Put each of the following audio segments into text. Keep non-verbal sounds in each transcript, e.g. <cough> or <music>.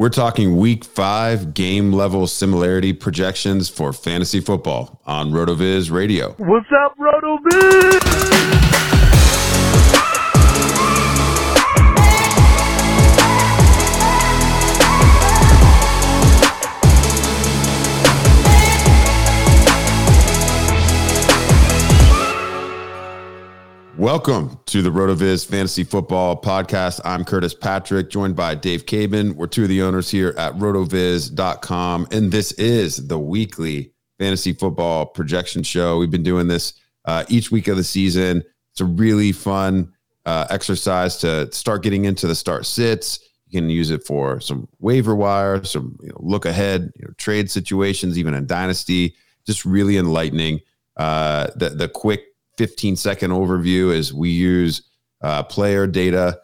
We're talking week five game level similarity projections for fantasy football on RotoViz Radio. What's up, RotoViz? Welcome to the RotoViz Fantasy Football Podcast. I'm Curtis Patrick, joined by Dave Caban. We're two of the owners here at rotoviz.com, and this is the weekly fantasy football projection show. We've been doing this uh, each week of the season. It's a really fun uh, exercise to start getting into the start sits. You can use it for some waiver wire, some you know, look ahead, you know, trade situations, even in dynasty. Just really enlightening. Uh, the the quick 15 second overview is we use uh, player data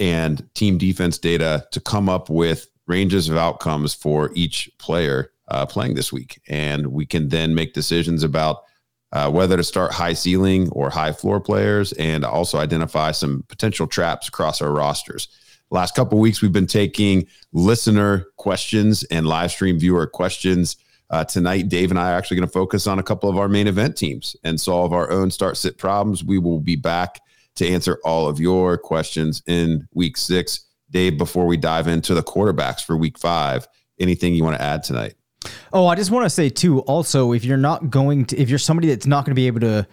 and team defense data to come up with ranges of outcomes for each player uh, playing this week. And we can then make decisions about uh, whether to start high ceiling or high floor players and also identify some potential traps across our rosters. Last couple weeks, we've been taking listener questions and live stream viewer questions uh, tonight, Dave and I are actually going to focus on a couple of our main event teams and solve our own start sit problems. We will be back to answer all of your questions in week six. Dave, before we dive into the quarterbacks for week five, anything you want to add tonight? Oh, I just want to say too, also, if you're not going to, if you're somebody that's not going to be able to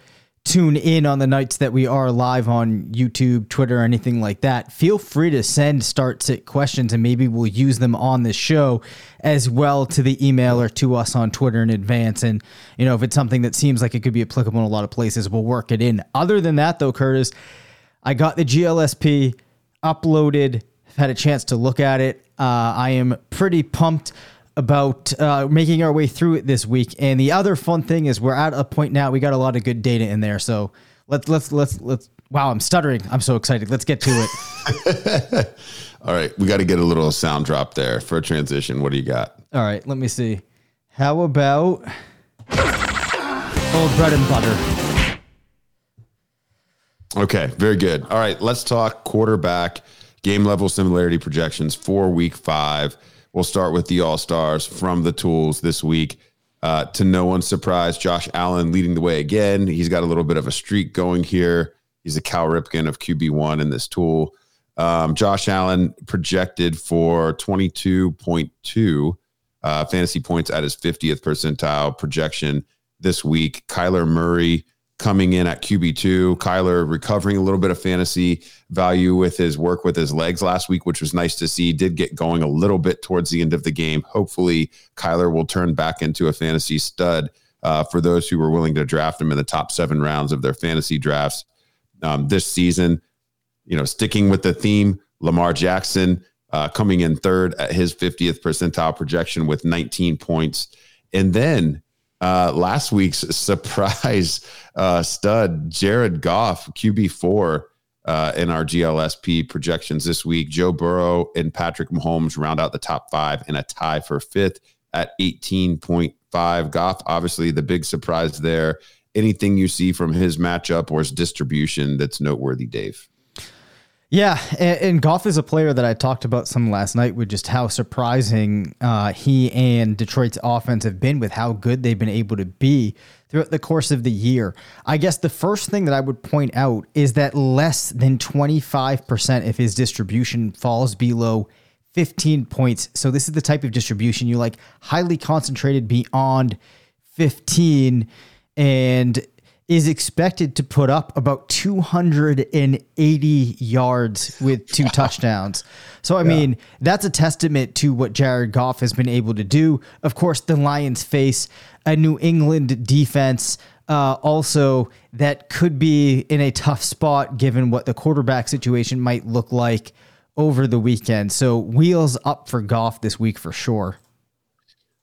tune in on the nights that we are live on YouTube, Twitter, anything like that, feel free to send start sit questions and maybe we'll use them on the show as well to the email or to us on Twitter in advance. And, you know, if it's something that seems like it could be applicable in a lot of places, we'll work it in. Other than that, though, Curtis, I got the GLSP uploaded, had a chance to look at it. Uh, I am pretty pumped about uh, making our way through it this week. And the other fun thing is we're at a point now we got a lot of good data in there. So let's let's let's let's. Wow, I'm stuttering. I'm so excited. Let's get to it. <laughs> <laughs> All right, we got to get a little sound drop there for a transition. What do you got? All right, let me see. How about old bread and butter? Okay, very good. All right, let's talk quarterback game level similarity projections for week five. We'll start with the All Stars from the tools this week. Uh, to no one's surprise, Josh Allen leading the way again. He's got a little bit of a streak going here. He's a Cal Ripken of QB1 in this tool. Um, Josh Allen projected for 22.2 uh, fantasy points at his 50th percentile projection this week. Kyler Murray coming in at QB2. Kyler recovering a little bit of fantasy value with his work with his legs last week, which was nice to see. Did get going a little bit towards the end of the game. Hopefully, Kyler will turn back into a fantasy stud uh, for those who were willing to draft him in the top seven rounds of their fantasy drafts um, this season. You know, sticking with the theme, Lamar Jackson uh, coming in third at his 50th percentile projection with 19 points. And then uh, last week's <laughs> surprise uh, stud, Jared Goff, QB4 uh, in our GLSP projections this week. Joe Burrow and Patrick Mahomes round out the top five in a tie for fifth at 18.5. Goff, obviously, the big surprise there. Anything you see from his matchup or his distribution that's noteworthy, Dave? Yeah, and, and Goff is a player that I talked about some last night with just how surprising uh, he and Detroit's offense have been with how good they've been able to be throughout the course of the year. I guess the first thing that I would point out is that less than 25% of his distribution falls below 15 points. So this is the type of distribution you like, highly concentrated beyond 15 and is expected to put up about 280 yards with two <laughs> touchdowns. So, I yeah. mean, that's a testament to what Jared Goff has been able to do. Of course, the Lions face a New England defense. Uh, also, that could be in a tough spot given what the quarterback situation might look like over the weekend. So, wheels up for Goff this week for sure.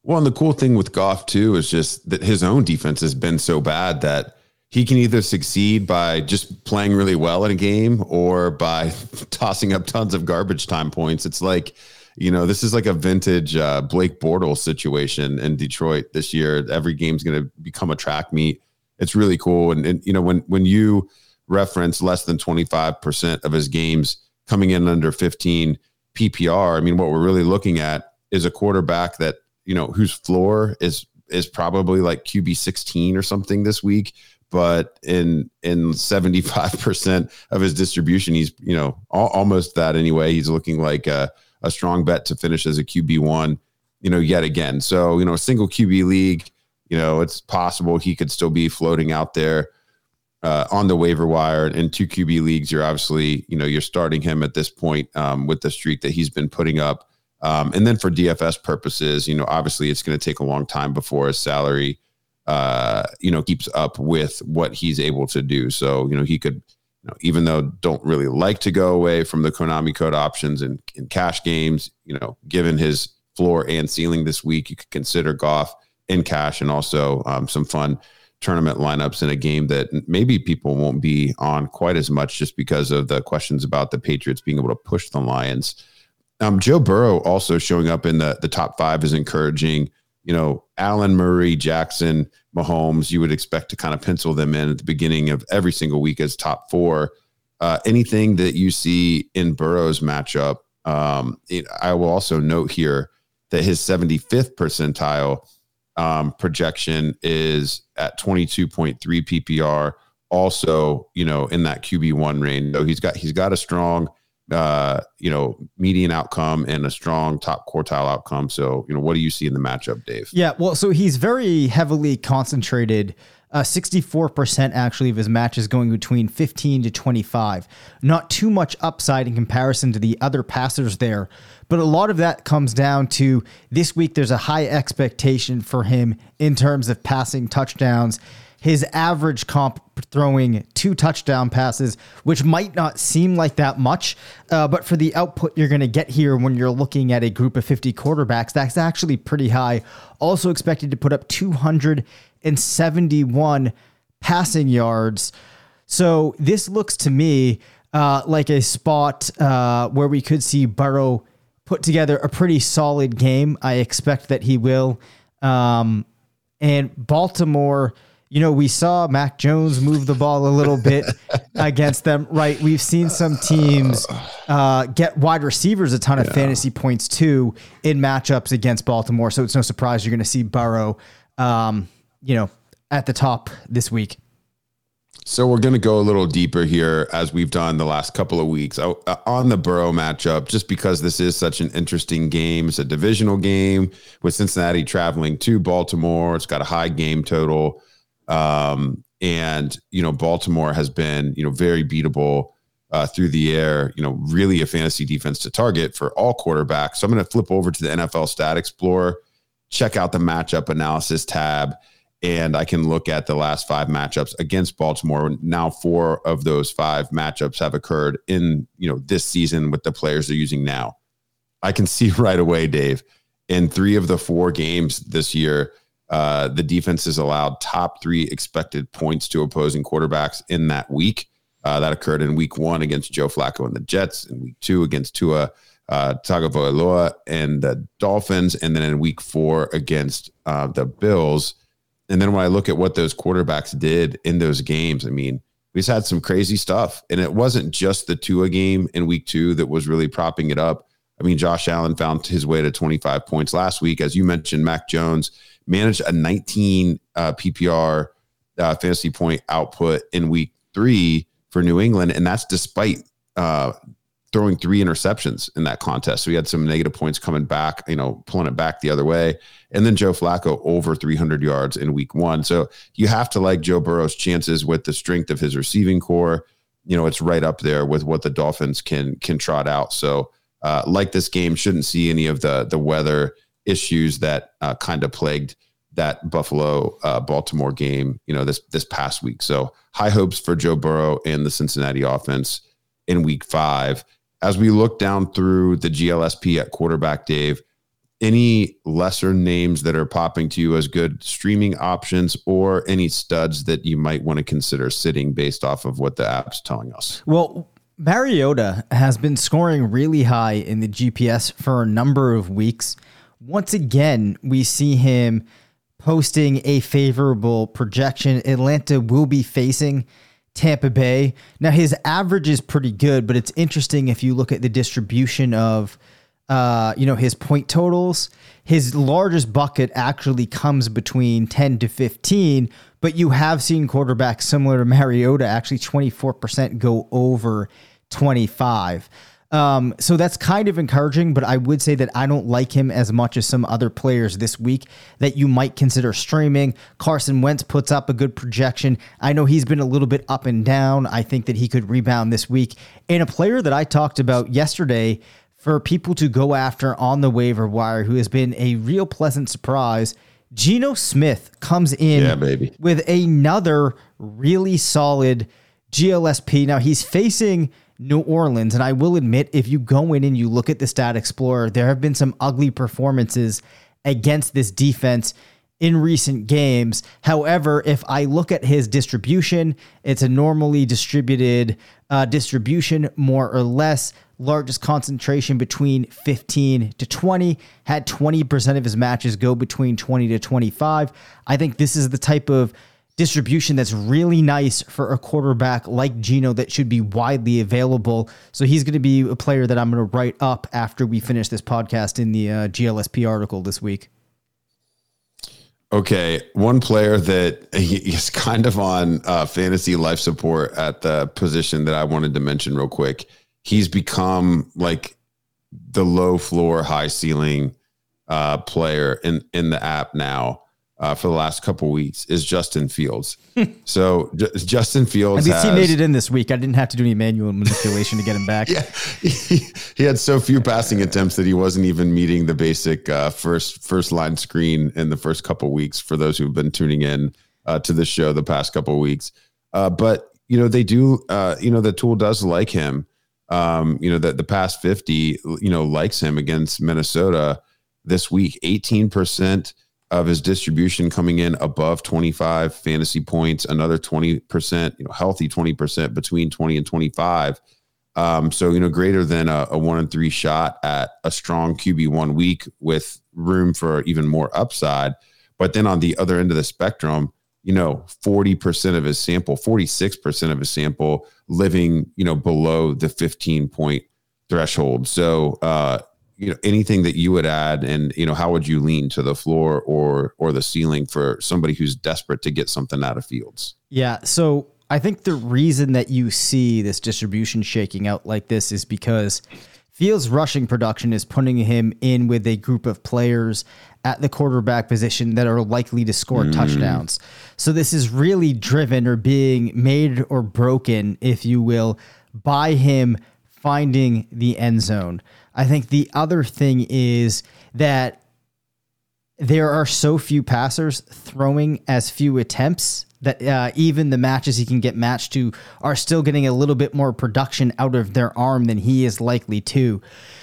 Well, and the cool thing with Goff, too, is just that his own defense has been so bad that he can either succeed by just playing really well in a game or by <laughs> tossing up tons of garbage time points. It's like, you know, this is like a vintage uh, Blake Bortles situation in Detroit this year. Every game's going to become a track meet. It's really cool. And, and, you know, when, when you reference less than 25% of his games coming in under 15 PPR, I mean, what we're really looking at is a quarterback that, you know, whose floor is, is probably like QB 16 or something this week but in in 75% of his distribution he's you know al- almost that anyway. He's looking like a, a strong bet to finish as a qb1 you know yet again. So you know a single qb league you know it's possible he could still be floating out there uh, on the waiver wire. In two qb leagues you're obviously you know you're starting him at this point um, with the streak that he's been putting up. Um, and then for dfs purposes you know obviously it's going to take a long time before his salary uh, you know, keeps up with what he's able to do. So, you know, he could, you know, even though don't really like to go away from the Konami code options and in cash games, you know, given his floor and ceiling this week, you could consider Goff in cash and also um, some fun tournament lineups in a game that maybe people won't be on quite as much just because of the questions about the Patriots being able to push the Lions. Um, Joe Burrow also showing up in the the top five is encouraging you know, Allen, Murray, Jackson, Mahomes, you would expect to kind of pencil them in at the beginning of every single week as top four. Uh, anything that you see in Burrow's matchup, um, it, I will also note here that his 75th percentile um, projection is at 22.3 PPR. Also, you know, in that QB one range. So he's got he's got a strong uh, you know, median outcome and a strong top quartile outcome. So, you know, what do you see in the matchup, Dave? Yeah, well, so he's very heavily concentrated. Uh, 64% actually of his matches going between 15 to 25. Not too much upside in comparison to the other passers there, but a lot of that comes down to this week there's a high expectation for him in terms of passing touchdowns his average comp throwing two touchdown passes, which might not seem like that much, uh, but for the output you're going to get here when you're looking at a group of 50 quarterbacks, that's actually pretty high. Also expected to put up 271 passing yards. So this looks to me uh, like a spot uh, where we could see Burrow put together a pretty solid game. I expect that he will. Um, and Baltimore you know, we saw Mac Jones move the ball a little bit <laughs> against them, right? We've seen some teams uh, get wide receivers a ton of yeah. fantasy points too in matchups against Baltimore. So it's no surprise you're going to see Burrow, um, you know, at the top this week. So we're going to go a little deeper here as we've done the last couple of weeks uh, on the Burrow matchup, just because this is such an interesting game. It's a divisional game with Cincinnati traveling to Baltimore. It's got a high game total. Um, and you know, Baltimore has been you know very beatable uh, through the air. You know, really a fantasy defense to target for all quarterbacks. So I'm going to flip over to the NFL Stat Explorer, check out the matchup analysis tab, and I can look at the last five matchups against Baltimore. Now, four of those five matchups have occurred in you know this season with the players they're using now. I can <laughs> see right away, Dave, in three of the four games this year uh, the defense has allowed top three expected points to opposing quarterbacks in that week. Uh, that occurred in week one against Joe Flacco and the Jets, in week two against Tua uh, Tagovailoa and the Dolphins, and then in week four against uh, the Bills. And then when I look at what those quarterbacks did in those games, I mean, we just had some crazy stuff. And it wasn't just the Tua game in week two that was really propping it up. I mean, Josh Allen found his way to 25 points last week. As you mentioned, Mac Jones managed a 19 uh, PPR uh, fantasy point output in week three for New England, and that's despite uh, throwing three interceptions in that contest. So he had some negative points coming back, you know, pulling it back the other way. And then Joe Flacco over 300 yards in week one. So you have to like Joe Burrow's chances with the strength of his receiving corps. You know, it's right up there with what the Dolphins can can trot out. So uh, like this game, shouldn't see any of the the weather issues that uh, kind of plagued that Buffalo uh, Baltimore game, you know, this this past week. So high hopes for Joe Burrow and the Cincinnati offense in week five. As we look down through the GLSP at quarterback, Dave, any lesser names that are popping to you as good streaming options or any studs that you might want to consider sitting based off of what the app's telling us? Well, Mariota has been scoring really high in the GPS for a number of weeks. Once again, we see him posting a favorable projection. Atlanta will be facing Tampa Bay. Now, his average is pretty good, but it's interesting if you look at the distribution of uh, you know, his point totals. His largest bucket actually comes between 10 to 15, but you have seen quarterbacks similar to Mariota actually 24% go over 25. Um, so that's kind of encouraging, but I would say that I don't like him as much as some other players this week that you might consider streaming. Carson Wentz puts up a good projection. I know he's been a little bit up and down. I think that he could rebound this week. And a player that I talked about yesterday for people to go after on the waiver wire who has been a real pleasant surprise. Geno Smith comes in Yeah, with another really solid GLSP. Now he's facing New Orleans, and I will admit, if you go in and you look at the Stat Explorer, there have been some ugly performances against this defense in recent games. However, if I look at his distribution, it's a normally distributed uh, distribution, more or less. Largest concentration between 15 to 20. Had 20% of his matches go between 20 to 25. I think this is the type of distribution that's really nice for a quarterback like Geno that should be widely available. So he's going to be a player that I'm going to write up after we finish this podcast in the uh, GLSP article this week. Okay, one player that is kind of on uh, fantasy life support at the position that I wanted to mention real quick. He's become like the low floor, high ceiling uh, player in in the app now. Uh, for the last couple weeks is Justin Fields. <laughs> so J- Justin Fields At least has, he made it in this week. I didn't have to do any manual manipulation to get him back. <laughs> yeah, <laughs> he, he had so few passing attempts that he wasn't even meeting the basic uh, first first line screen in the first couple weeks. For those who've been tuning in uh, to the show the past couple weeks, uh, but you know they do. Uh, you know the tool does like him. Um, you know that the past fifty, you know, likes him against Minnesota this week. Eighteen percent of his distribution coming in above 25 fantasy points, another 20%, you know, healthy 20% between 20 and 25. Um, so, you know, greater than a, a one and three shot at a strong QB one week with room for even more upside. But then on the other end of the spectrum, you know, 40% of his sample, 46% of his sample living, you know, below the 15 point threshold. So, uh, you know anything that you would add and you know how would you lean to the floor or or the ceiling for somebody who's desperate to get something out of fields Yeah. So I think the reason that you see this distribution shaking out like this is because Fields' rushing production is putting him in with a group of players at the quarterback position that are likely to score mm. touchdowns. So this is really driven or being made or broken, if you will, by him finding the end zone. I think the other thing is that there are so few passers throwing as few attempts that uh, even the matches he can get matched to are still getting a little bit more production out of their arm than he is likely to.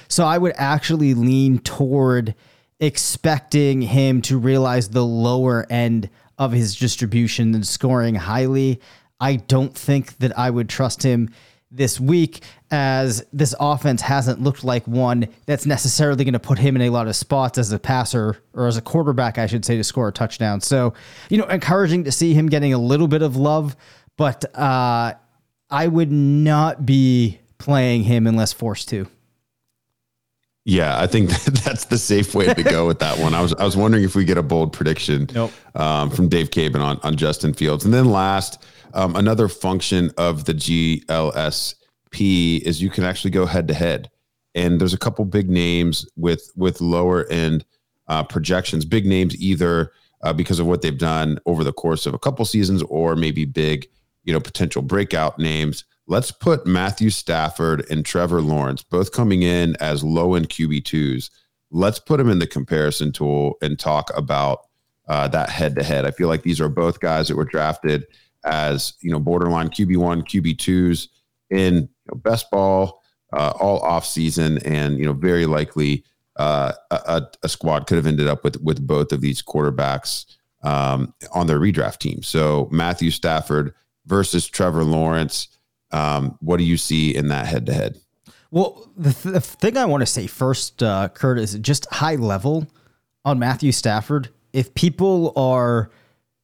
So I would actually lean toward expecting him to realize the lower end of his distribution and scoring highly. I don't think that I would trust him this week as this offense hasn't looked like one that's necessarily going to put him in a lot of spots as a passer or as a quarterback, I should say, to score a touchdown. So, you know, encouraging to see him getting a little bit of love, but uh, I would not be playing him unless forced to. yeah i think <laughs> that's the safe way to go with that one i was i was wondering if we get a bold prediction Nope. um, from dave caban on, on justin fields and then last um, another function of the gls is you can actually go head to head, and there's a couple big names with with lower end uh, projections, big names either uh, because of what they've done over the course of a couple seasons, or maybe big, you know, potential breakout names. Let's put Matthew Stafford and Trevor Lawrence both coming in as low end QB twos. Let's put them in the comparison tool and talk about uh, that head to head. I feel like these are both guys that were drafted as you know borderline QB one, QB twos in know, best ball uh, all off season, and you know very likely uh, a, a, squad could have ended up with with both of these quarterbacks um, on their redraft team. So Matthew Stafford versus Trevor Lawrence. Um, what do you see in that head to head? Well, the, th- the, thing I want to say first, uh, Kurt, is just high level on Matthew Stafford. If people are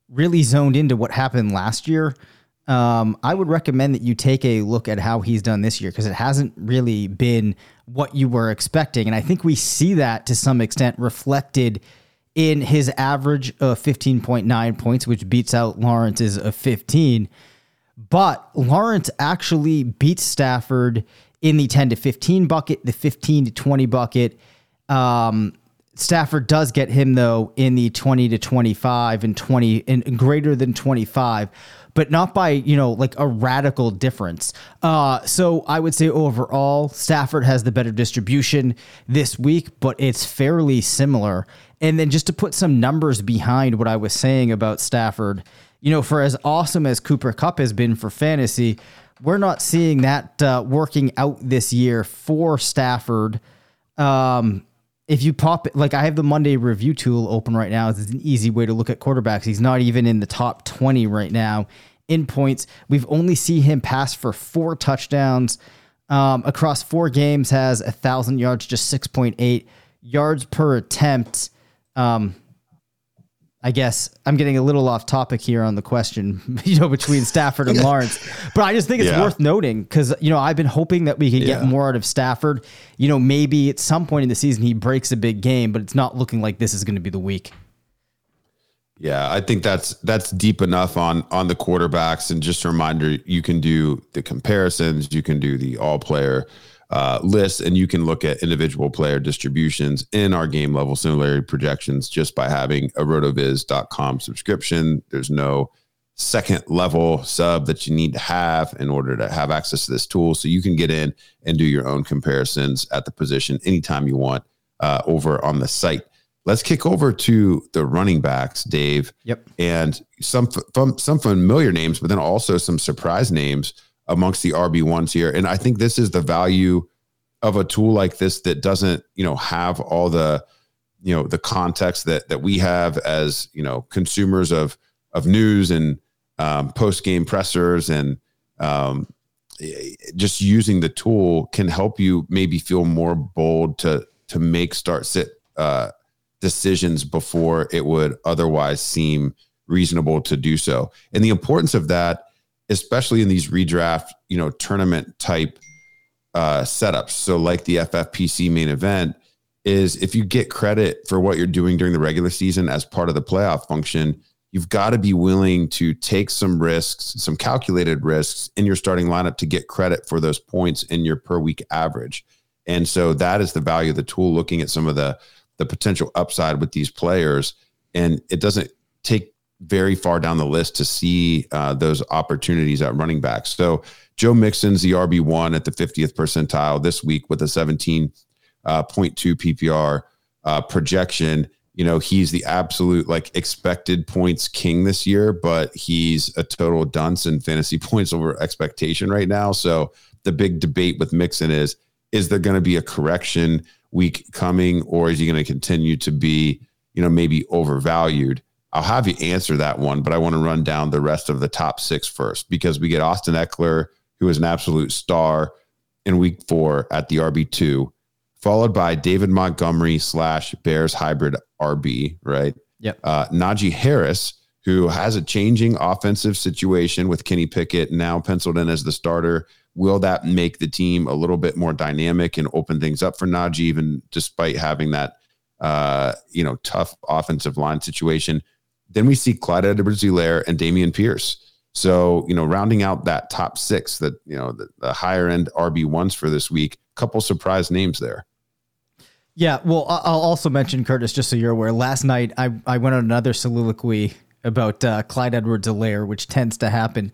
really zoned into what happened last year, um, I would recommend that you take a look at how he's done this year because it hasn't really been what you were expecting. And I think we see that to some extent reflected in his average of 15.9 points, which beats out Lawrence's of 15. But Lawrence actually beats Stafford in the 10 to 15 bucket, the 15 to 20 bucket. Um, Stafford does get him though in the 20 to 25 and 20 and greater than 25 but not by you know like a radical difference. Uh, so I would say overall, Stafford has the better distribution this week, but it's fairly similar. And then just to put some numbers behind what I was saying about Stafford, you know, for as awesome as Cooper Kupp has been for fantasy, we're not seeing that uh, working out this year for Stafford. Um, if you pop it, like I have the Monday review tool open right now, it's an easy way to look at quarterbacks. He's not even in the top 20 right now in points. We've only seen him pass for four touchdowns um, across four games, has a thousand yards, just 6.8 yards per attempt. Um, I guess I'm getting a little off topic here on the question, <laughs> you know, between Stafford and <laughs> Lawrence. But I just think it's yeah. worth noting because, you know, I've been hoping that we could yeah. get more out of Stafford. You know, maybe at some point in the season he breaks a big game, but it's not looking like this is going to be the week. Yeah, I think that's that's deep enough on on the quarterbacks. And just a reminder, you can do the comparisons, you can do the all player uh, list, and you can look at individual player distributions in our game level similarity projections just by having a rotoviz.com subscription. There's no second level sub that you need to have in order to have access to this tool. So you can get in and do your own comparisons at the position anytime you want uh, over on the site. Let's kick over to the running backs, Dave. Yep. And some some familiar names, but then also some surprise names amongst the RB ones here. And I think this is the value of a tool like this that doesn't, you know, have all the, you know, the context that that we have as, you know, consumers of of news and um, post game pressers and um, just using the tool can help you maybe feel more bold to to make start sit uh, decisions before it would otherwise seem reasonable to do so. And the importance of that especially in these redraft, you know, tournament type uh, setups. So, like the FFPC main event, is if you get credit for what you're doing during the regular season as part of the playoff function, you've got to be willing to take some risks, some calculated risks in your starting lineup to get credit for those points in your per week average. And so that is the value of the tool, looking at some of the the potential upside with these players. And it doesn't take very far down the list to see uh, those opportunities at running back. So Joe Mixon's the RB one at the 50th percentile this week with a 17.2 uh, PPR uh, projection. You know, he's the absolute like expected points king this year, but he's a total dunce in fantasy <laughs> points over expectation right now. So the big debate with Mixon is is there going to be a correction week coming, or is he going to continue to be, you know, maybe overvalued? I'll have you answer that one, but I want to run down the rest of the top six first because we get Austin Ekeler, who is an absolute star in week four at the RB2, followed by David Montgomery slash Bears hybrid RB, right? Yep. Uh, Najee Harris, who has a changing offensive situation with Kenny Pickett now penciled in as the starter. Will that make the team a little bit more dynamic and open things up for Najee, even despite having that, uh, you know, tough offensive line situation? Then we see Clyde Edwards Helaire and Dameon Pierce. So, you know, rounding out that top six, that, you know, the, the higher end RB1s for this week, couple surprise names there. Yeah, well, I'll also mention Curtis, just so you're aware. Last night, I, I went on another soliloquy about uh, Clyde Edwards-Helaire, which tends to happen.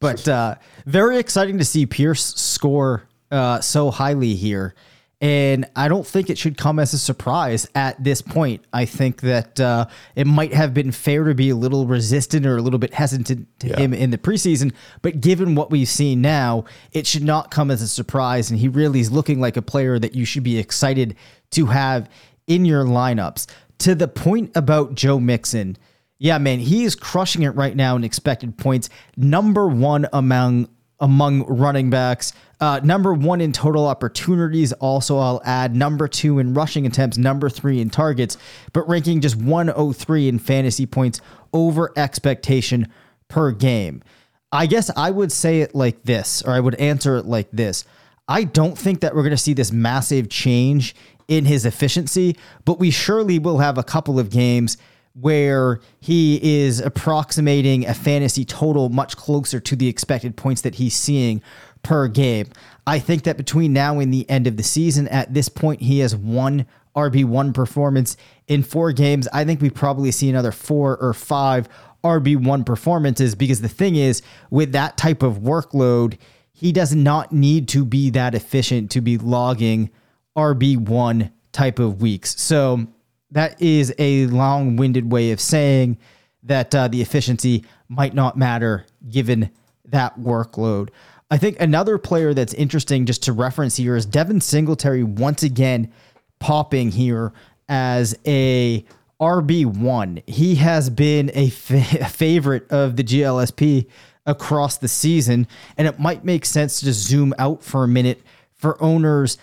But uh, very exciting to see Pierce score uh, so highly here. And I don't think it should come as a surprise at this point. I think that uh, it might have been fair to be a little resistant or a little bit hesitant to him in the preseason. But given what we've seen now, it should not come as a surprise. And he really is looking like a player that you should be excited to have in your lineups. To the point about Joe Mixon, yeah, man, he is crushing it right now in expected points. Number one among among running backs. Uh, number one in total opportunities. Also, I'll add number two in rushing attempts, number three in targets, but ranking just 103 in fantasy points over expectation per game. I guess I would say it like this, or I would answer it like this. I don't think that we're going to see this massive change in his efficiency, but we surely will have a couple of games where he is approximating a fantasy total much closer to the expected points that he's seeing per game. I think that between now and the end of the season, at this point, he has one RB1 performance in four games. I think we probably see another four or five RB1 performances because the thing is, with that type of workload, he does not need to be that efficient to be logging RB1 type of weeks. So that is a long winded way of saying that uh, the efficiency might not matter given that workload. I think another player that's interesting just to reference here is Devin Singletary once again popping here as a RB1. He has been a, fa- a favorite of the GLSP across the season, and it might make sense to zoom out for a minute for owners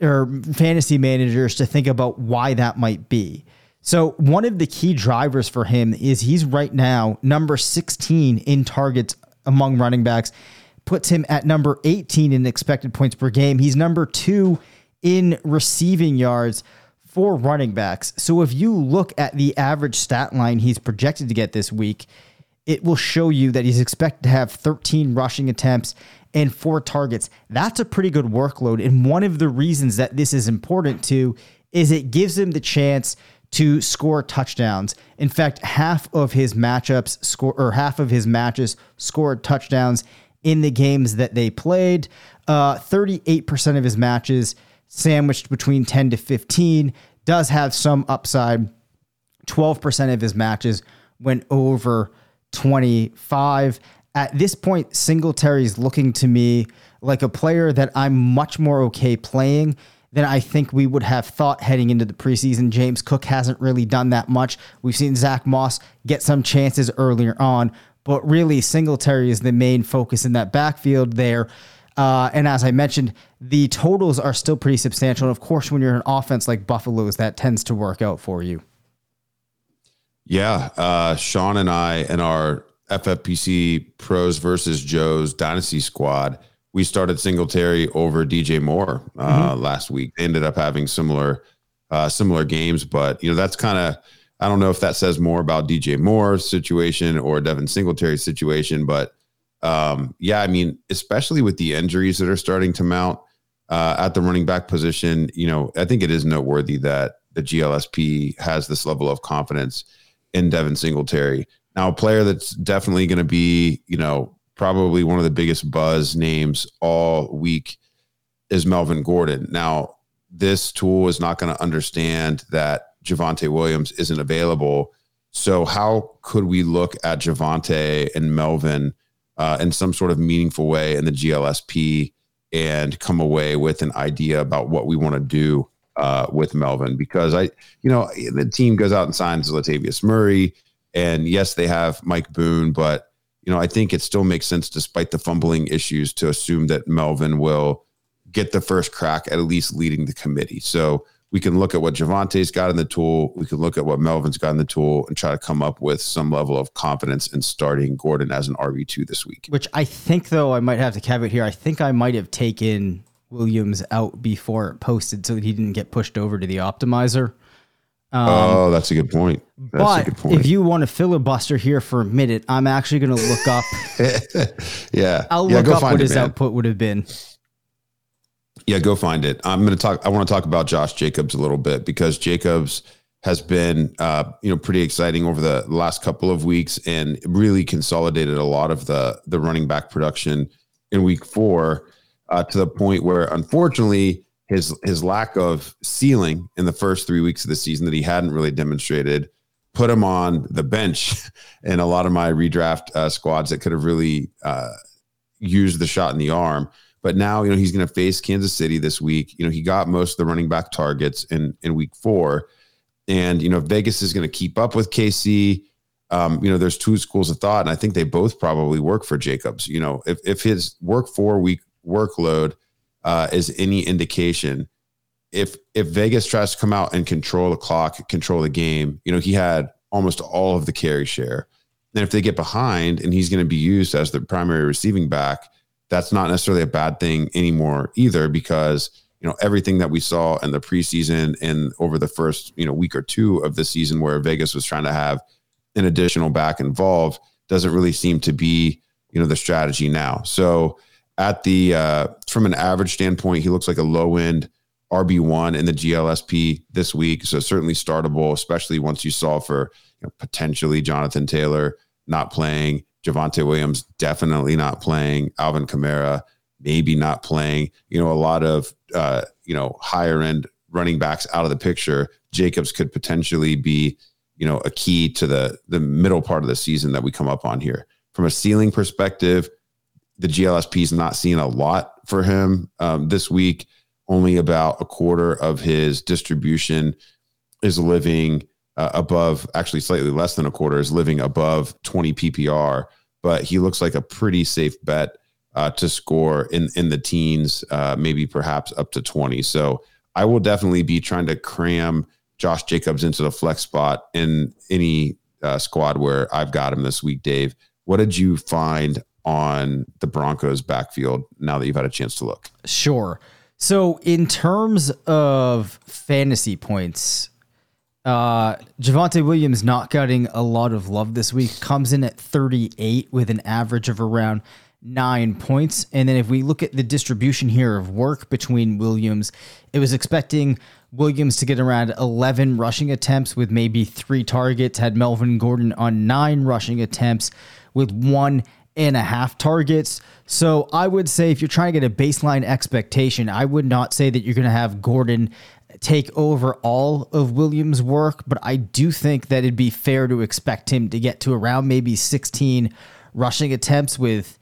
or fantasy managers to think about why that might be. So, one of the key drivers for him is he's right now number 16 in targets among running backs, puts him at number 18 in expected points per game. He's number two in receiving yards for running backs. So, if you look at the average stat line he's projected to get this week, it will show you that he's expected to have 13 rushing attempts and four targets. That's a pretty good workload. And one of the reasons that this is important to is it gives him the chance to score touchdowns. In fact, half of his matchups score or half of his matches scored touchdowns in the games that they played. Uh, 38% of his matches sandwiched between 10 to 15 does have some upside. 12% of his matches went over 25 at this point, Singletary is looking to me like a player that I'm much more okay playing than I think we would have thought heading into the preseason. James Cook hasn't really done that much. We've seen Zach Moss get some chances earlier on, but really Singletary is the main focus in that backfield there. Uh, and as I mentioned, the totals are still pretty substantial. And of course, when you're an offense like Buffalo's, that tends to work out for you. Yeah. Uh, Sean and I and our FFPC Pros versus Joe's Dynasty Squad, we started Singletary over DJ Moore uh, mm-hmm. last week. They ended up having similar uh, similar games, but you know that's kind of I don't know if that says more about DJ Moore's situation or Devin Singletary's situation, but um, yeah, I mean, especially with the injuries that are starting to mount uh, at the running back position, you know, I think it is noteworthy that the GLSP has this level of confidence in Devin Singletary. Now, a player that's definitely going to be, you know, probably one of the biggest buzz names all week is Melvin Gordon. Now, this tool is not going to understand that Javonte Williams isn't available. So, how could we look at Javonte and Melvin uh, in some sort of meaningful way in the GLSP and come away with an idea about what we want to do uh, with Melvin? Because I, you know, the team goes out and signs Latavius Murray. And yes, they have Mike Boone, but you know, I think it still makes sense, despite the fumbling issues, to assume that Melvin will get the first crack at least leading the committee. So we can look at what Javonte's got in the tool. We can look at what Melvin's got in the tool and try to come up with some level of confidence in starting Gordon as an RB2 this week. Which I think, though, I might have to caveat here. I think I might have taken Williams out before it posted so that he didn't get pushed over to the optimizer. Um, oh, that's a good point. That's but a good point. if you want to filibuster here for a minute, I'm actually going to look up. <laughs> yeah, I'll yeah, look up what it, his man. output would have been. Yeah, go find it. I'm going to talk. I want to talk about Josh Jacobs a little bit because Jacobs has been, uh, you know, pretty exciting over the last couple of weeks and really consolidated a lot of the the running back production in Week Four uh, to the point where, unfortunately, his his lack of ceiling in the first three weeks of the season that he hadn't really demonstrated put him on the bench <laughs> in a lot of my redraft uh, squads that could have really uh, used the shot in the arm. But now, you know, he's going to face Kansas City this week. You know, he got most of the running back targets in in week four. And, you know, Vegas is going to keep up with KC. Um, you know, there's two schools of thought, and I think they both probably work for Jacobs. You know, if, if his work four week workload uh, is any indication, if if Vegas tries to come out and control the clock, control the game, you know, he had almost all of the carry share. And if they get behind and he's going to be used as the primary receiving back, that's not necessarily a bad thing anymore either, because you know everything that we saw in the preseason and over the first you know week or two of the season, where Vegas was trying to have an additional back involved, doesn't really seem to be you know the strategy now. So at the uh, from an average standpoint, he looks like a low end RB one in the GLSP this week. So certainly startable, especially once you saw for you know, potentially Jonathan Taylor not playing, Javonte Williams definitely not playing, Alvin Kamara maybe not playing. You know, a lot of uh, you know higher end running backs out of the picture. Jacobs could potentially be you know a key to the the middle part of the season that we come up on here. From a ceiling perspective, the GLSP is not seeing a lot for him um, this week. Only about a quarter of his distribution is living uh, above, actually slightly less than a quarter is living above 20 PPR, but he looks like a pretty safe bet uh, to score in in the teens, uh, maybe perhaps up to 20. So I will definitely be trying to cram Josh Jacobs into the flex spot in any uh, squad where I've got him this week, Dave. What did you find on the Broncos backfield now that you've had a chance to look? Sure. So in terms of fantasy points, uh Javonte Williams not getting a lot of love this week comes in at 38 with an average of around nine points. And then if we look at the distribution here of work between Williams, it was expecting Williams to get around 11 rushing attempts with maybe three targets, had Melvin Gordon on nine rushing attempts with one and a half targets. So I would say if you're trying to get a baseline expectation, I would not say that you're going to have Gordon take over all of Williams' work, but I do think that it'd be fair to expect him to get to around maybe 16 rushing attempts with,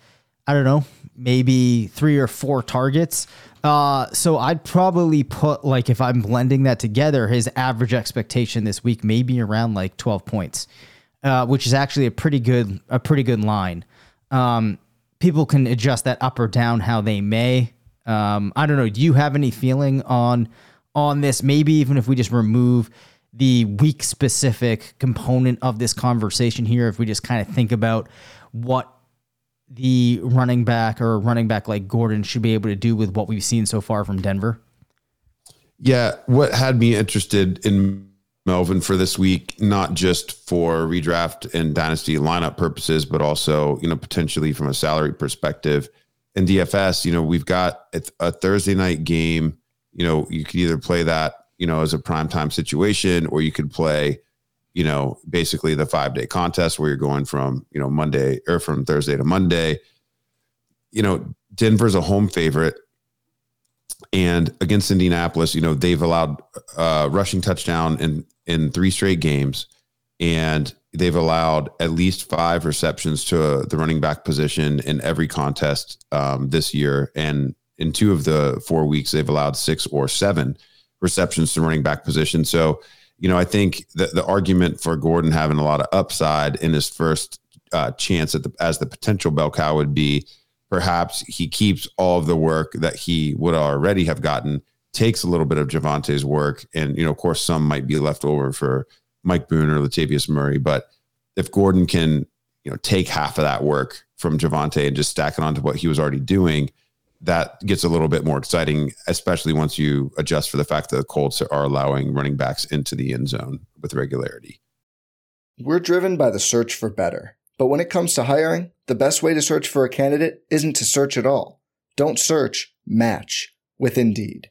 I don't know, maybe three or four targets. Uh, so I'd probably put like if I'm blending that together, his average expectation this week may be around like 12 points, uh, which is actually a pretty good a pretty good line. Um, people can adjust that up or down how they may. Um, I don't know. Do you have any feeling on on this? Maybe even if we just remove the week specific component of this conversation here, if we just kind of think about what the running back or running back like Gordon should be able to do with what we've seen so far from Denver. Yeah, what had me interested in Melvin for this week, not just for redraft and dynasty lineup purposes, but also, you know, potentially from a salary perspective. In DFS, you know, we've got a, Thursday night game. You know, you could either play that, you know, as a primetime situation, or you could play, you know, basically the five day contest where you're going from, you know, Monday or from Thursday to Monday. You know, Denver's a home favorite. And against Indianapolis, you know, they've allowed uh, rushing touchdown in in three straight games, and they've allowed at least five receptions to the running back position in every contest um, this year. And in two of the four weeks, they've allowed six or seven receptions to running back position. So, you know, I think the, the argument for Gordon having a lot of upside in his first uh, chance at the, as the potential bell cow would be perhaps he keeps all of the work that he would already have gotten, takes a little bit of Javonte's work, and you know, of course, some might be left over for Mike Boone or Latavius Murray. But if Gordon can, you know, take half of that work from Javonte and just stack it onto what he was already doing, that gets a little bit more exciting, especially once you adjust for the fact that the Colts are allowing running backs into the end zone with regularity. We're driven by the search for better. But when it comes to hiring, the best way to search for a candidate isn't to search at all. Don't search, match with Indeed.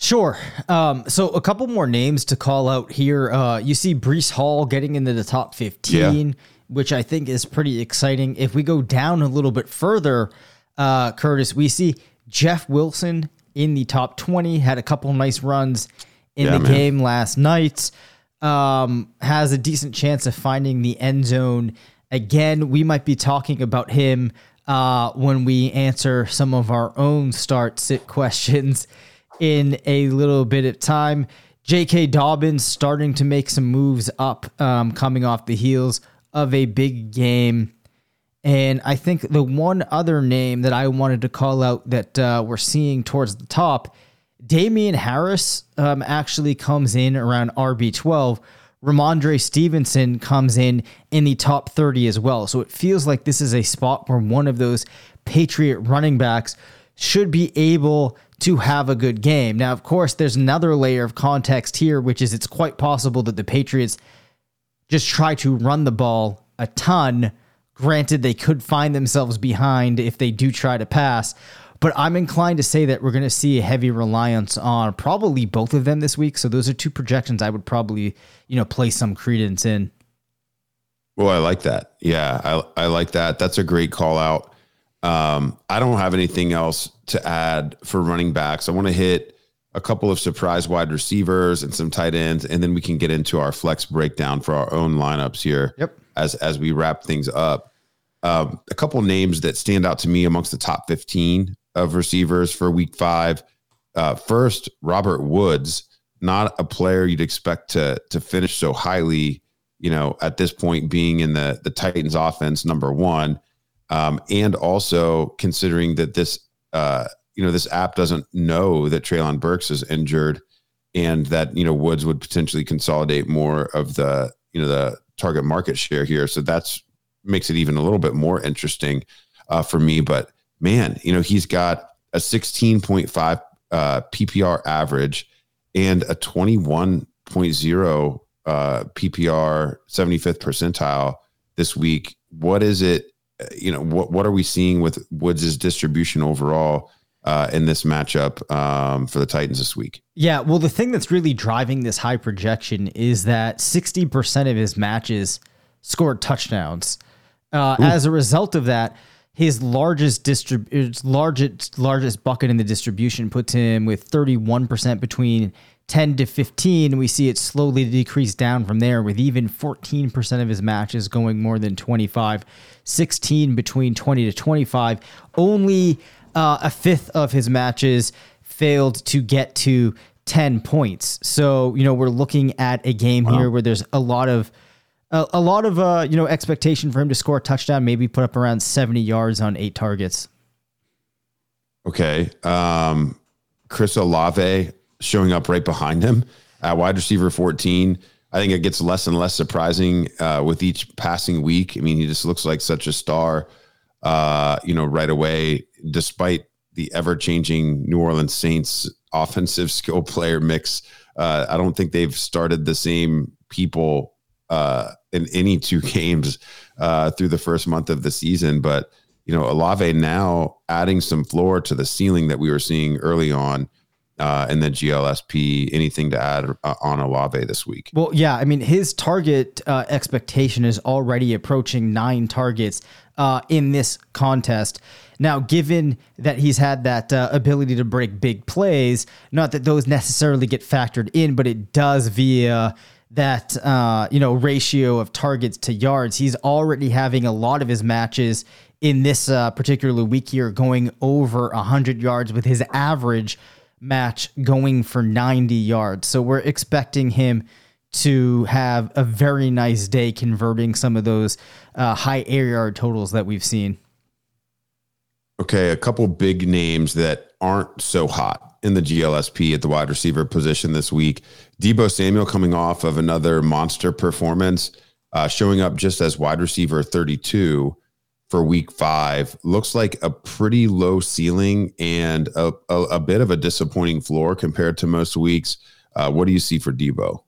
Sure. Um, so a couple more names to call out here. Uh, you see Breece Hall getting into the top 15, yeah. which I think is pretty exciting. If we go down a little bit further, uh, Curtis, we see Jeff Wilson in the top 20, had a couple nice runs in yeah, the man. game last night. Um, has a decent chance of finding the end zone again. We might be talking about him uh, when we answer some of our own start sit <laughs> questions in a little bit of time. J.K. Dobbins starting to make some moves up, um, coming off the heels of a big game. And I think the one other name that I wanted to call out that uh, we're seeing towards the top, Damien Harris um, actually comes in around RB12. Rhamondre Stevenson comes in in the top 30 as well. So it feels like this is a spot where one of those Patriot running backs should be able to have a good game. Now, of course, there's another layer of context here, which is it's quite possible that the Patriots just try to run the ball a ton. Granted, they could find themselves behind if they do try to pass, but I'm inclined to say that we're going to see a heavy reliance on probably both of them this week. So those are two projections I would probably, you know, place some credence in. Well, I like that. Yeah, I I like that. That's a great call out. Um, I don't have anything else to add for running backs. I want to hit a couple of surprise wide receivers and some tight ends, and then we can get into our flex breakdown for our own lineups here. Yep. As as we wrap things up, um, a couple names that stand out to me amongst the top fifteen of receivers for Week Five. Uh, first, Robert Woods, not a player you'd expect to to finish so highly. You know, at this point, being in the the Titans' offense, number one um, and also considering that this uh, you know this app doesn't know that Treylon Burks is injured, and that you know Woods would potentially consolidate more of the you know the target market share here. So that's makes it even a little bit more interesting uh, for me. But man, you know he's got a 16.5 uh, PPR average and a 21.0 uh, PPR 75th percentile this week. What is it you know what what are we seeing with Woods' distribution overall uh, in this matchup um, for the Titans this week? Yeah, well, the thing that's really driving this high projection is that sixty percent of his matches scored touchdowns. Uh, as a result of that, his largest distrib- largest largest bucket in the distribution puts him with thirty one percent between 10 to 15, we see it slowly decrease down from there, with even 14% of his matches going more than 25, 16 between 20 to 25. Only uh, a fifth of his matches failed to get to 10 points. So, you know, we're looking at a game wow. here where there's a lot of a, a lot of uh, you know expectation for him to score a touchdown, maybe put up around 70 yards on eight targets. Okay. Um Chris Olave showing up right behind him at wide receiver 14. I think it gets less and less surprising uh, with each passing week. I mean, he just looks like such a star, uh, you know, right away, despite the ever changing New Orleans Saints offensive <laughs> skill player mix. Uh, I don't think they've started the same people uh, in any two <laughs> games uh, through the first month of the season. But, you know, Olave now adding some floor to the ceiling that we were seeing early on uh, and then GLSP. Anything to add uh, on Olave this week? Well, yeah, I mean his target uh, expectation is already approaching nine targets uh, in this contest. Now, given that he's had that uh, ability to break big plays, not that those necessarily get factored in, but it does via that uh, you know ratio of targets to yards. He's already having a lot of his matches in this particular week here going over 100 yards with his average match going for 90 yards. So we're expecting him to have a very nice day converting some of those uh, high air yard totals that we've seen. Okay, a couple big names that aren't so hot in the GLSP at the wide receiver position this week. Deebo Samuel coming off of another monster performance, uh, showing up just as wide receiver 32 for week five. Looks like a pretty low ceiling and a, a, a bit of a disappointing floor compared to most weeks. Uh, what do you see for Deebo?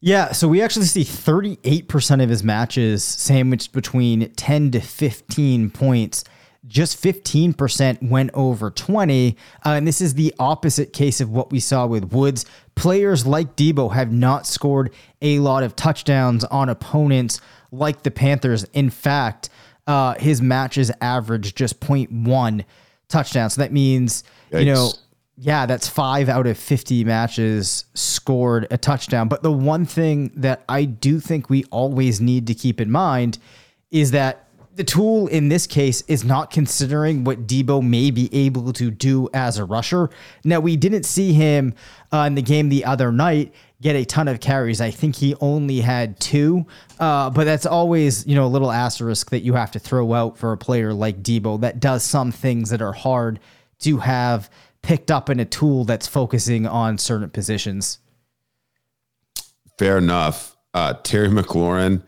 Yeah, so we actually see 38% of his matches sandwiched between 10 to 15 points. Just 15% went over 20. Uh, and this is the opposite case of what we saw with Woods. Players like Deebo have not scored a lot of touchdowns on opponents like the Panthers. In fact, uh, his matches average just 0.1 touchdowns. So that means, Yikes. you know, yeah, that's five out of 50 matches scored a touchdown. But the one thing that I do think we always need to keep in mind is that the tool in this case is not considering what Deebo may be able to do as a rusher. Now, we didn't see him uh, in the game the other night get a ton of carries. I think he only had two, uh, but that's always you know a little asterisk that you have to throw out for a player like Deebo that does some things that are hard to have picked up in a tool that's focusing on certain positions. Fair enough. Uh, Terry McLaurin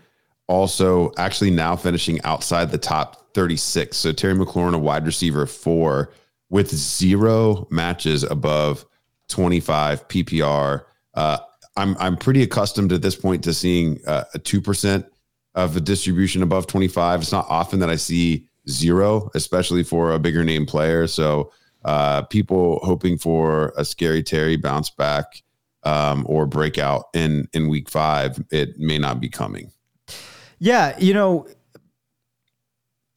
also actually now finishing outside the top 36. So Terry McLaurin, a wide receiver four with zero matches above 25 PPR. Uh, I'm I'm pretty accustomed at this point to seeing uh, a two percent of a distribution above 25. It's not often that I see zero, especially for a bigger name player. So uh, people hoping for a scary Terry bounce back um, or breakout in in week five, it may not be coming. Yeah, you know,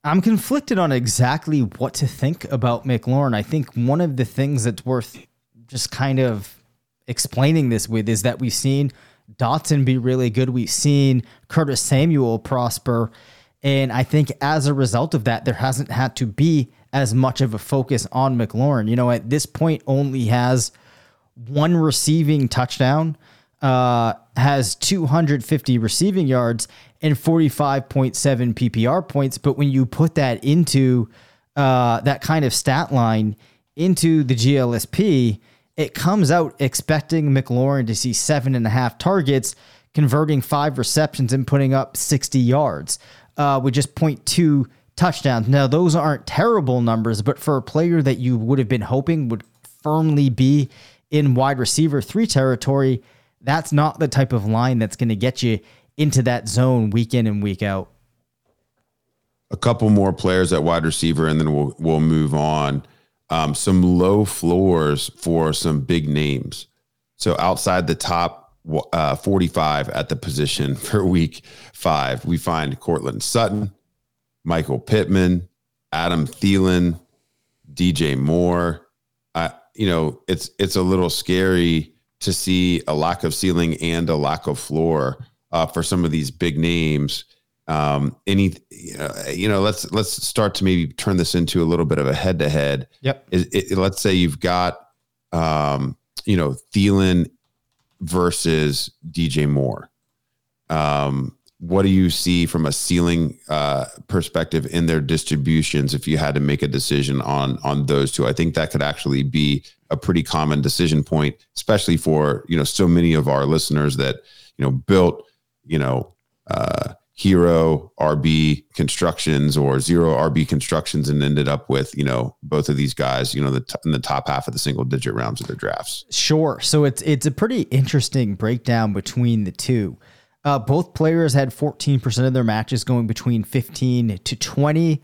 I'm conflicted on exactly what to think about McLaurin. I think one of the things that's worth just kind of explaining this with is that we've seen Dotson be really good. We've seen Curtis Samuel prosper. And I think as a result of that, there hasn't had to be as much of a focus on McLaurin. You know, at this point, only has one receiving touchdown, uh, has 250 receiving yards, and 45.7 PPR points. But when you put that into uh, that kind of stat line into the GLSP, it comes out expecting McLaurin to see seven and a half targets, converting five receptions and putting up 60 yards uh, with just 0.2 touchdowns. Now, those aren't terrible numbers, but for a player that you would have been hoping would firmly be in wide receiver three territory, that's not the type of line that's going to get you into that zone week in and week out. A couple more players at wide receiver, and then we'll we'll move on um, some low floors for some big names. So outside the top uh, 45 at the position <laughs> for week five, we find Courtland Sutton, Michael Pittman, Adam Thielen, DJ Moore. Uh, you know, it's it's a little scary to see a lack of ceiling and a lack of floor uh, for some of these big names um, any uh, you know let's let's start to maybe turn this into a little bit of a head to head yep. It, it, let's say you've got um, you know Thielen versus DJ Moore. Um, what do you see from a ceiling uh, perspective in their distributions if you had to make a decision on on those two? I think that could actually be a pretty common decision point especially for you know so many of our listeners that you know, built, you know, uh, hero RB constructions or zero RB constructions and ended up with, you know, both of these guys, you know, the t- in the top half of the single digit rounds of their drafts. Sure. So it's it's a pretty interesting breakdown between the two. Uh, both players had 14% of their matches going between 15 to 20.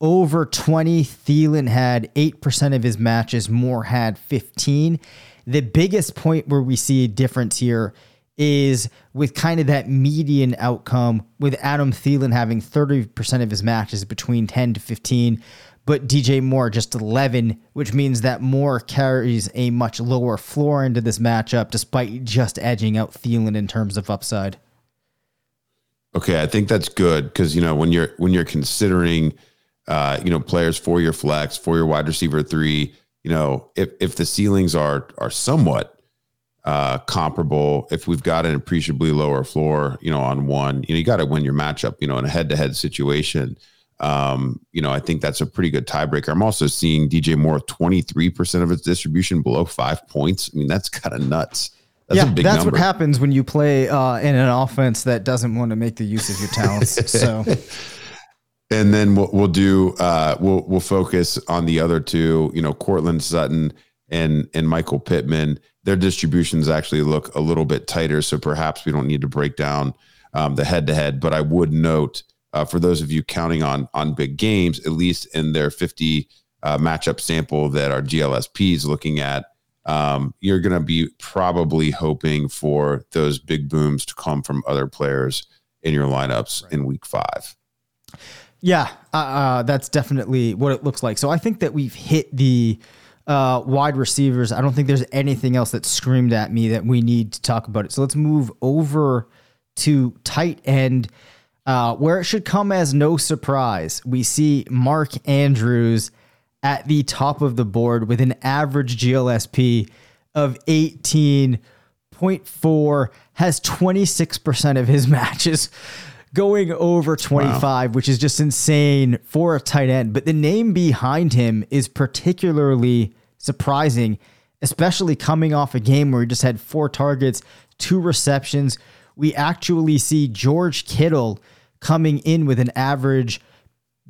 Over 20, Thielen had 8% of his matches, Moore had 15. The biggest point where we see a difference here is with kind of that median outcome with Adam Thielen having 30% of his matches between 10 to 15, but DJ Moore just 11, which means that Moore carries a much lower floor into this matchup despite just edging out Thielen in terms of upside. Okay, I think that's good because you know when you're when you're considering uh, you know players for your flex, for your wide receiver three, you know if if the ceilings are are somewhat uh, comparable, if we've got an appreciably lower floor, you know, on one, you know, you got to win your matchup, you know, in a head to head situation. Um, you know, I think that's a pretty good tiebreaker. I'm also seeing DJ Moore 23% of its distribution below five points. I mean, that's kind of nuts. That's yeah, that's number. what happens when you play uh, in an offense that doesn't want to make the use of your talents. <laughs> so, and then we'll we'll do uh, we'll we'll focus on the other two. You know, Courtland Sutton and and Michael Pittman. Their distributions actually look a little bit tighter, so perhaps we don't need to break down um, the head to head. But I would note uh, for those of you counting on on big games, at least in their 50 uh, matchup sample that our GLSP is looking at um, you're going to be probably hoping for those big booms to come from other players in your lineups right. in week five. Yeah, uh, uh, that's definitely what it looks like. So I think that we've hit the uh, wide receivers. I don't think there's anything else that screamed at me that we need to talk about it. So let's move over to tight end, uh, where it should come as no surprise. We see Mark Andrews at the top of the board with an average GLSP of 18.4, has 26% of his <laughs> matches going over 25, wow. which is just insane for a tight end. But the name behind him is particularly surprising, especially coming off a game where he just had four targets, two receptions. We actually see George Kittle coming in with an average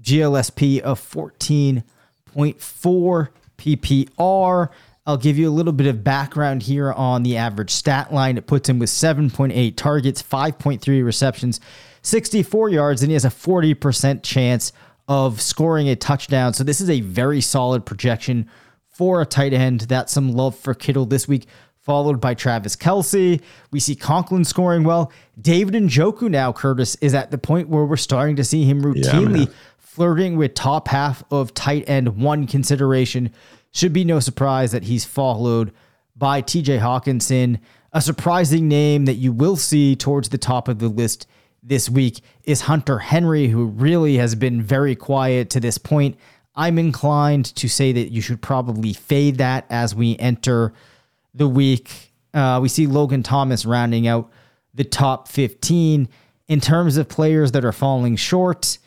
GLSP of 14.4 PPR. I'll give you a little bit of background here on the average stat line. It puts him with 7.8 targets, 5.3 receptions, 64 yards, and he has a 40% chance of scoring a touchdown. So this is a very solid projection for a tight end. That's some love for Kittle this week, followed by Travis Kelce. We see Conklin scoring well. David and Njoku now, Curtis, is at the point where we're starting to see him routinely yeah, flirting with top half of tight end one consideration. Should be no surprise that he's followed by TJ Hockenson, A surprising name that you will see towards the top of the list this week is Hunter Henry, who really has been very quiet to this point. I'm inclined to say that you should probably fade that as we enter the week. Uh, we see Logan Thomas rounding out the top 15. In terms of players that are falling short,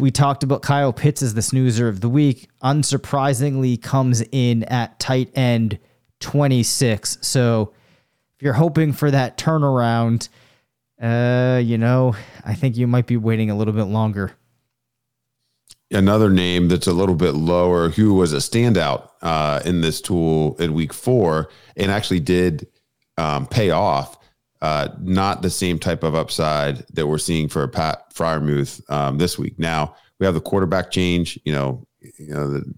we talked about Kyle Pitts as the snoozer of the week. Unsurprisingly, comes in at tight end 26. So if you're hoping for that turnaround, uh, you know, I think you might be waiting a little bit longer. Another name that's a little bit lower, who was a standout uh, in this tool in week four and actually did um, pay off uh, not the same type of upside that we're seeing for Pat Freiermuth um, this week. Now we have the quarterback change. You know, you know the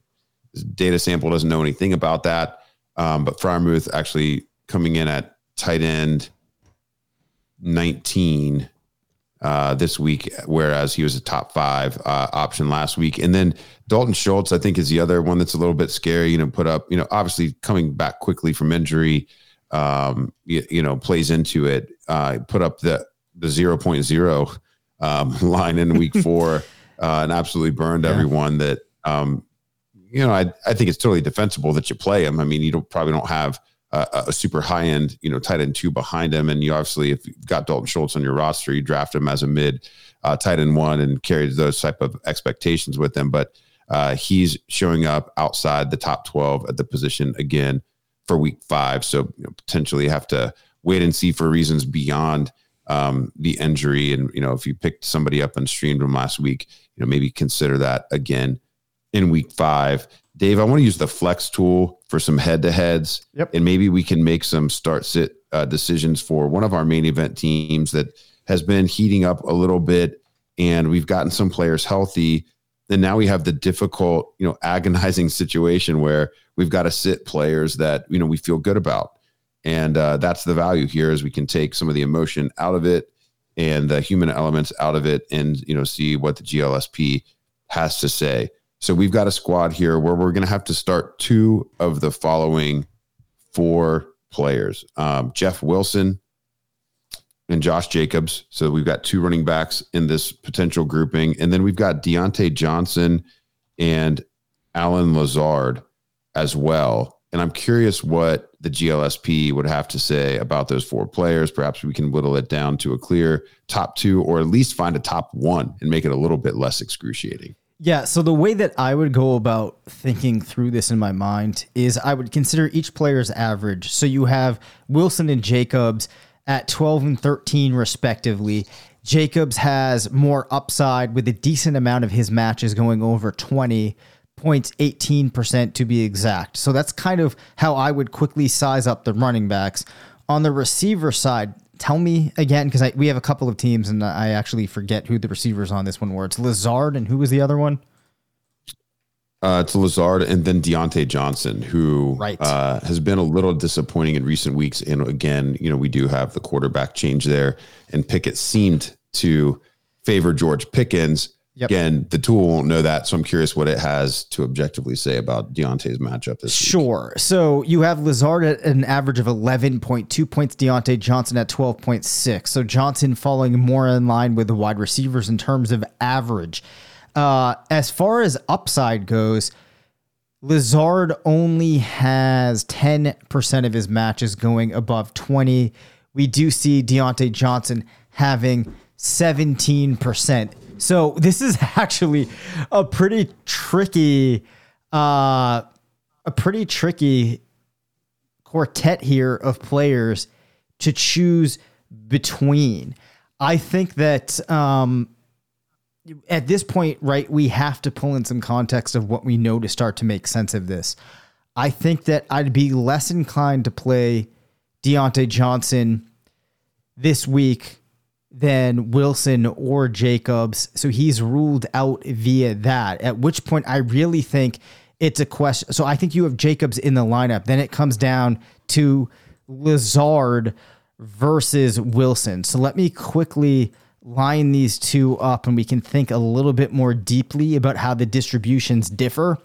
data sample doesn't know anything about that, um, but Freiermuth actually coming in at tight end 19 uh, this week, whereas he was a top five uh, option last week. And then Dalton Schultz, I think, is the other one that's a little bit scary. You know, put up, you know, obviously coming back quickly from injury um, you, you, know, plays into it. Uh, put up the the 0.0 um, <laughs> line in week <laughs> four uh, and absolutely burned yeah. everyone that, um, you know, I, I think it's totally defensible that you play him. I mean, you don't probably don't have a, a super high end, you know, tight end two behind him. And you obviously, if you've got Dalton Schultz on your roster, you draft him as a mid uh, tight end one and carries those type of expectations with him. But uh, he's showing up outside the top 12 at the position again for week five. So you know, potentially have to wait and see for reasons beyond um, the injury. And, you know, if you picked somebody up and streamed them last week, you know, maybe consider that again in week five. Dave, I want to use the flex tool for some head to heads. Yep. And maybe we can make some start sit uh, decisions for one of our main event teams that has been heating up a little bit. And we've gotten some players healthy. And now we have the difficult, you know, agonizing <laughs> situation where we've got to sit players that, you know, we feel good about. And uh, that's the value here is we can take some of the emotion out of it and the human elements out of it and, you know, see what the GLSP has to say. So we've got a squad here where we're going to have to start two of the following four players um, Jeff Wilson and Josh Jacobs. So we've got two running backs in this potential grouping. And then we've got Diontae Johnson and Allen Lazard as well. And I'm curious what the GLSP would have to say about those four players. Perhaps we can whittle it down to a clear top two, or at least find a top one and make it a little bit less excruciating. Yeah, so the way that I would go about thinking through this in my mind is I would consider each player's average. So you have Wilson and Jacobs at 12 and 13 respectively. Jacobs has more upside with a decent amount of his matches going over 20 points, 18% to be exact. So that's kind of how I would quickly size up the running backs. On the receiver side, tell me again because we have a couple of teams and I actually forget who the receivers on this one were. It's Lazard and who was the other one? Uh, it's Lazard and then Diontae Johnson, who Right. uh, has been a little disappointing in recent weeks. And again, you know, we do have the quarterback change there, and Pickett seemed to favor George Pickens. Yep. Again, the tool won't know that, so I'm curious what it has to objectively say about Diontae's matchup this week. Sure. So you have Lazard at an average of 11.2 points, Diontae Johnson at 12.6. So Johnson falling more in line with the wide receivers in terms of average. Uh, as far as upside goes, Lazard only has 10% of his matches going above 20. We do see Diontae Johnson having 17%. So this is <laughs> actually a pretty tricky uh a pretty tricky quartet here of players to choose between. I think that um at this point, right, we have to pull in some context of what we know to start to make sense of this. I think that I'd be less inclined to play Diontae Johnson this week than Wilson or Jacobs. So he's ruled out via that. At which point, I really think it's a question. So I think you have Jacobs in the lineup. Then it comes down to Lazard versus Wilson. So let me quickly line these two up and we can think a little bit more deeply about how the distributions differ.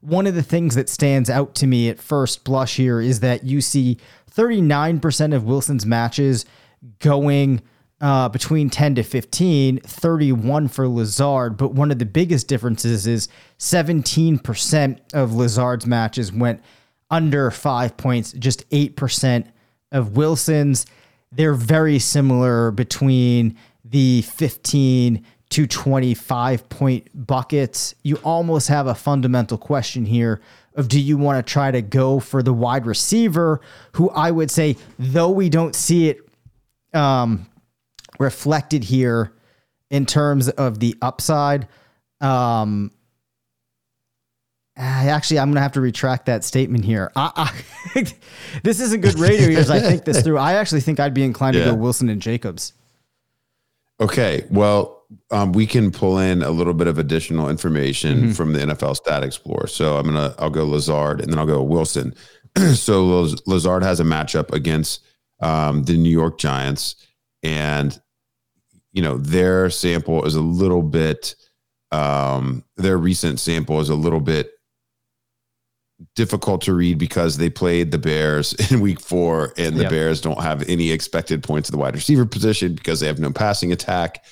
One of the things that stands out to me at first blush here is that you see 39% of Wilson's matches going uh, between 10 to 15, 31 for Lazard. But one of the biggest differences is 17% of Lazard's matches went under five points, just 8% of Wilson's. They're very similar between the 15 to 25 point buckets. You almost have a fundamental question here of do you want to try to go for the wide receiver who I would say though we don't see it um, reflected here in terms of the upside. Um, actually, I'm gonna have to retract that statement here. I, I, <laughs> this isn't good radio as I think this through. I actually think I'd be inclined to go Wilson and Jacobs. Okay, well, um, we can pull in a little bit of additional information Mm-hmm. from the NFL Stat Explorer. So I'm gonna I'll go Lazard and then I'll go Wilson. <clears throat> so Laz- Lazard has a matchup against um, the New York Giants, and you know their sample is a little bit um, their recent sample is a little bit difficult to read because they played the Bears <laughs> in week four, and the Yep. Bears don't have any expected points at the wide receiver position because they have no passing attack.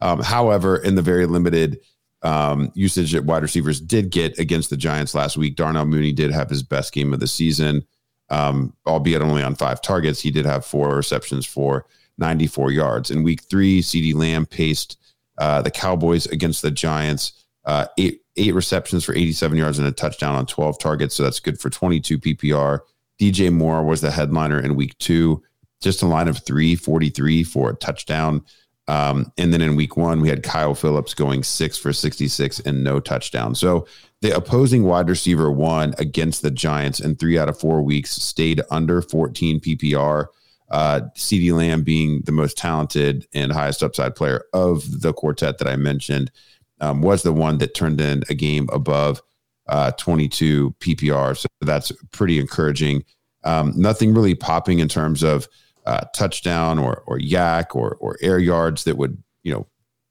Um, however, in the very limited um, usage that wide receivers did get against the Giants last week, Darnell Mooney did have his best game of the season, um, albeit only on five targets. He did have four receptions for 94 yards. In week three, CeeDee Lamb paced uh, the Cowboys against the Giants, uh, eight eight receptions for 87 yards and a touchdown on 12 targets. So that's good for 22 PPR. DJ Moore was the headliner in week two just a line of 343 for a touchdown. Um, and then in week one, we had Kyle Philips going six for 66 and no touchdown. So the opposing wide receiver one against the Giants in three out of four weeks stayed under 14 PPR. Uh, CeeDee Lamb being the most talented and highest upside player of the quartet that I mentioned um, was the one that turned in a game above uh, 22 PPR. So that's pretty encouraging. Um, nothing really popping in terms of uh, touchdown or or YAC or or air yards that would you know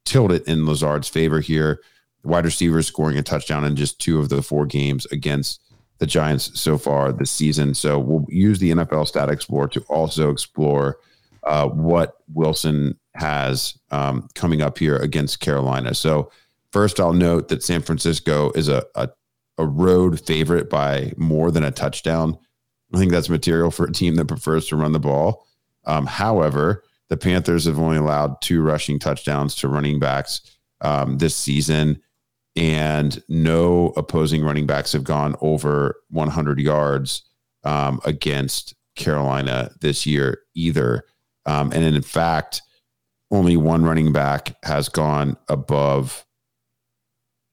tilt it in Lazard's favor here. Wide receivers scoring a touchdown in just two of the four games against the Giants so far this season. So we'll use the NFL Stat Explorer to also explore uh, what Wilson has um, coming up here against Carolina. So first, I'll note that San Francisco is a, a, a road favorite by more than a touchdown. I think that's material for a team that prefers to run the ball. Um, however, the Panthers have only allowed two rushing touchdowns to running backs um, this season and no opposing running backs have gone over 100 yards um, against Carolina this year either. Um, and in fact, only one running back has gone above.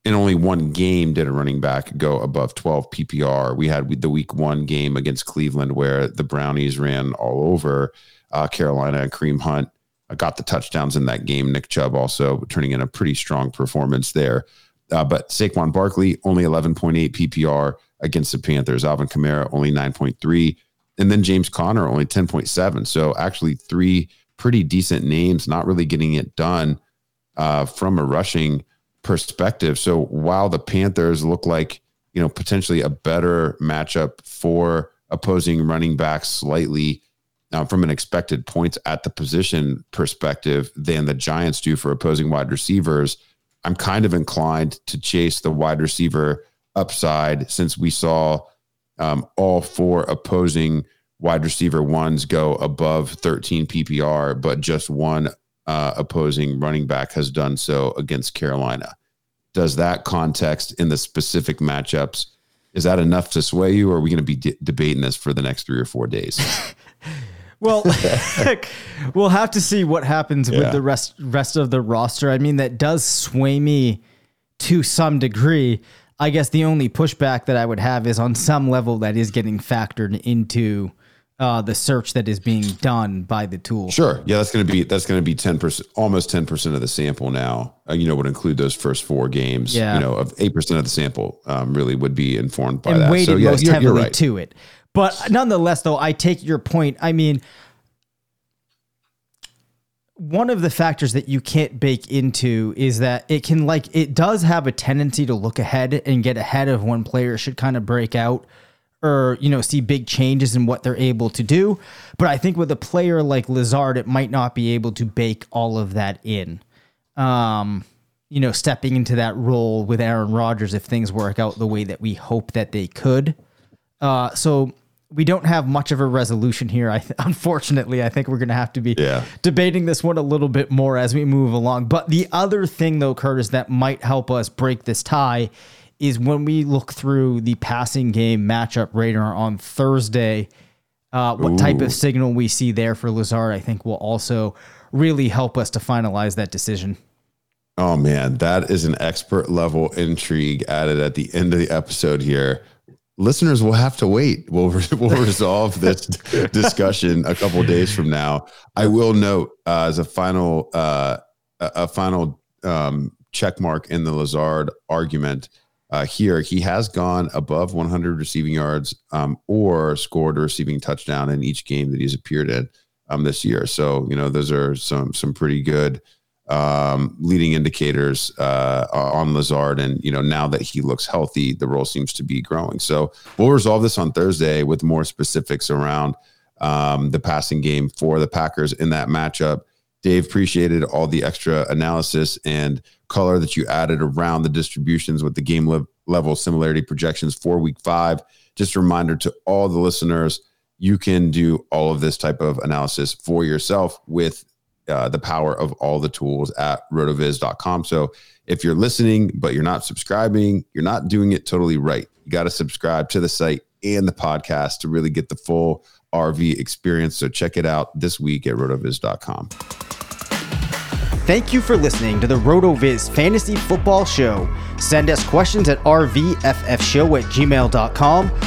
In only one game did a running back go above 12 PPR. We had the week one game against Cleveland where the Brownies ran all over uh, Carolina and Kareem Hunt got the touchdowns in that game. Nick Chubb also turning in a pretty strong performance there. Uh, but Saquon Barkley only 11.8 PPR against the Panthers. Alvin Kamara only 9.3, and then James Conner only 10.7. So actually, three pretty decent names, not really getting it done uh, from a rushing perspective. So while the Panthers look like you know potentially a better matchup for opposing running backs slightly. Uh, from an expected points at the position perspective than the Giants do for opposing wide receivers. I'm kind of inclined to chase the wide receiver upside since we saw um, all four opposing wide receiver ones go above 13 PPR, but just one uh, opposing running back has done so against Carolina. Does that context in the specific matchups is that enough to sway you, or are we going to be de- debating this for the next three or four days? <laughs> Well, <laughs> <laughs> we'll have to see what happens yeah. with the rest rest of the roster. I mean, that does sway me to some degree. I guess the only pushback that I would have is on some level that is getting factored into uh, the search that is being done by the tool. Sure. Yeah, that's going to be that's going to be ten percent, almost ten percent of the sample now. Uh, you know, would include those first four games. Yeah. You know, of eight percent of the sample um, really would be informed by and that. Weighted so yeah, most you're, heavily you're right. to it. But nonetheless, though, I take your point. I mean, one of the factors that you can't bake into is that it can like it does have a tendency to look ahead and get ahead of when players should kind of break out or you know see big changes in what they're able to do. But i think with a player like lazard it might not be able to bake all of that in. Um you know stepping into that role with aaron rodgers if things work out the way that we hope that they could. Uh so we don't have much of a resolution here. I th- <laughs> unfortunately, I think we're going to have to be yeah. debating this one a little bit more as we move along. But the other thing, though, Curtis, that might help us break this tie is when we look through the passing game matchup radar on Thursday. Uh, what Ooh. type of signal we see there for Lazard, I think, will also really help us to finalize that decision. Oh man, that is an expert level intrigue added at the end of the episode here listeners will have to wait. <laughs> We'll we'll resolve this discussion a couple days from now. I will note uh, as a final uh, a final um, check mark in the Lazard argument. Uh, here, he has gone above 100 receiving yards um, or scored a receiving touchdown in each game that he's appeared in um, this year. So, you know, those are some some pretty good um, leading indicators uh, on Lazard. And, you know, now that he looks healthy, the role seems to be growing. So we'll resolve this on Thursday with more specifics around um, the passing game for the Packers in that matchup. Dave appreciated all the extra analysis and color that you added around the distributions with the game le- level similarity projections for week five. Just a reminder to all the listeners, you can do all of this type of analysis for yourself with uh, the power of all the tools at rotoviz.com. So if you're listening, but you're not subscribing, you're not doing it totally right. You got to subscribe to the site and the podcast to really get the full RV experience. So check it out this week at rotoviz.com. Thank you for listening to the RotoViz Fantasy Football Show. Send us questions at rvffshow at gmail.com.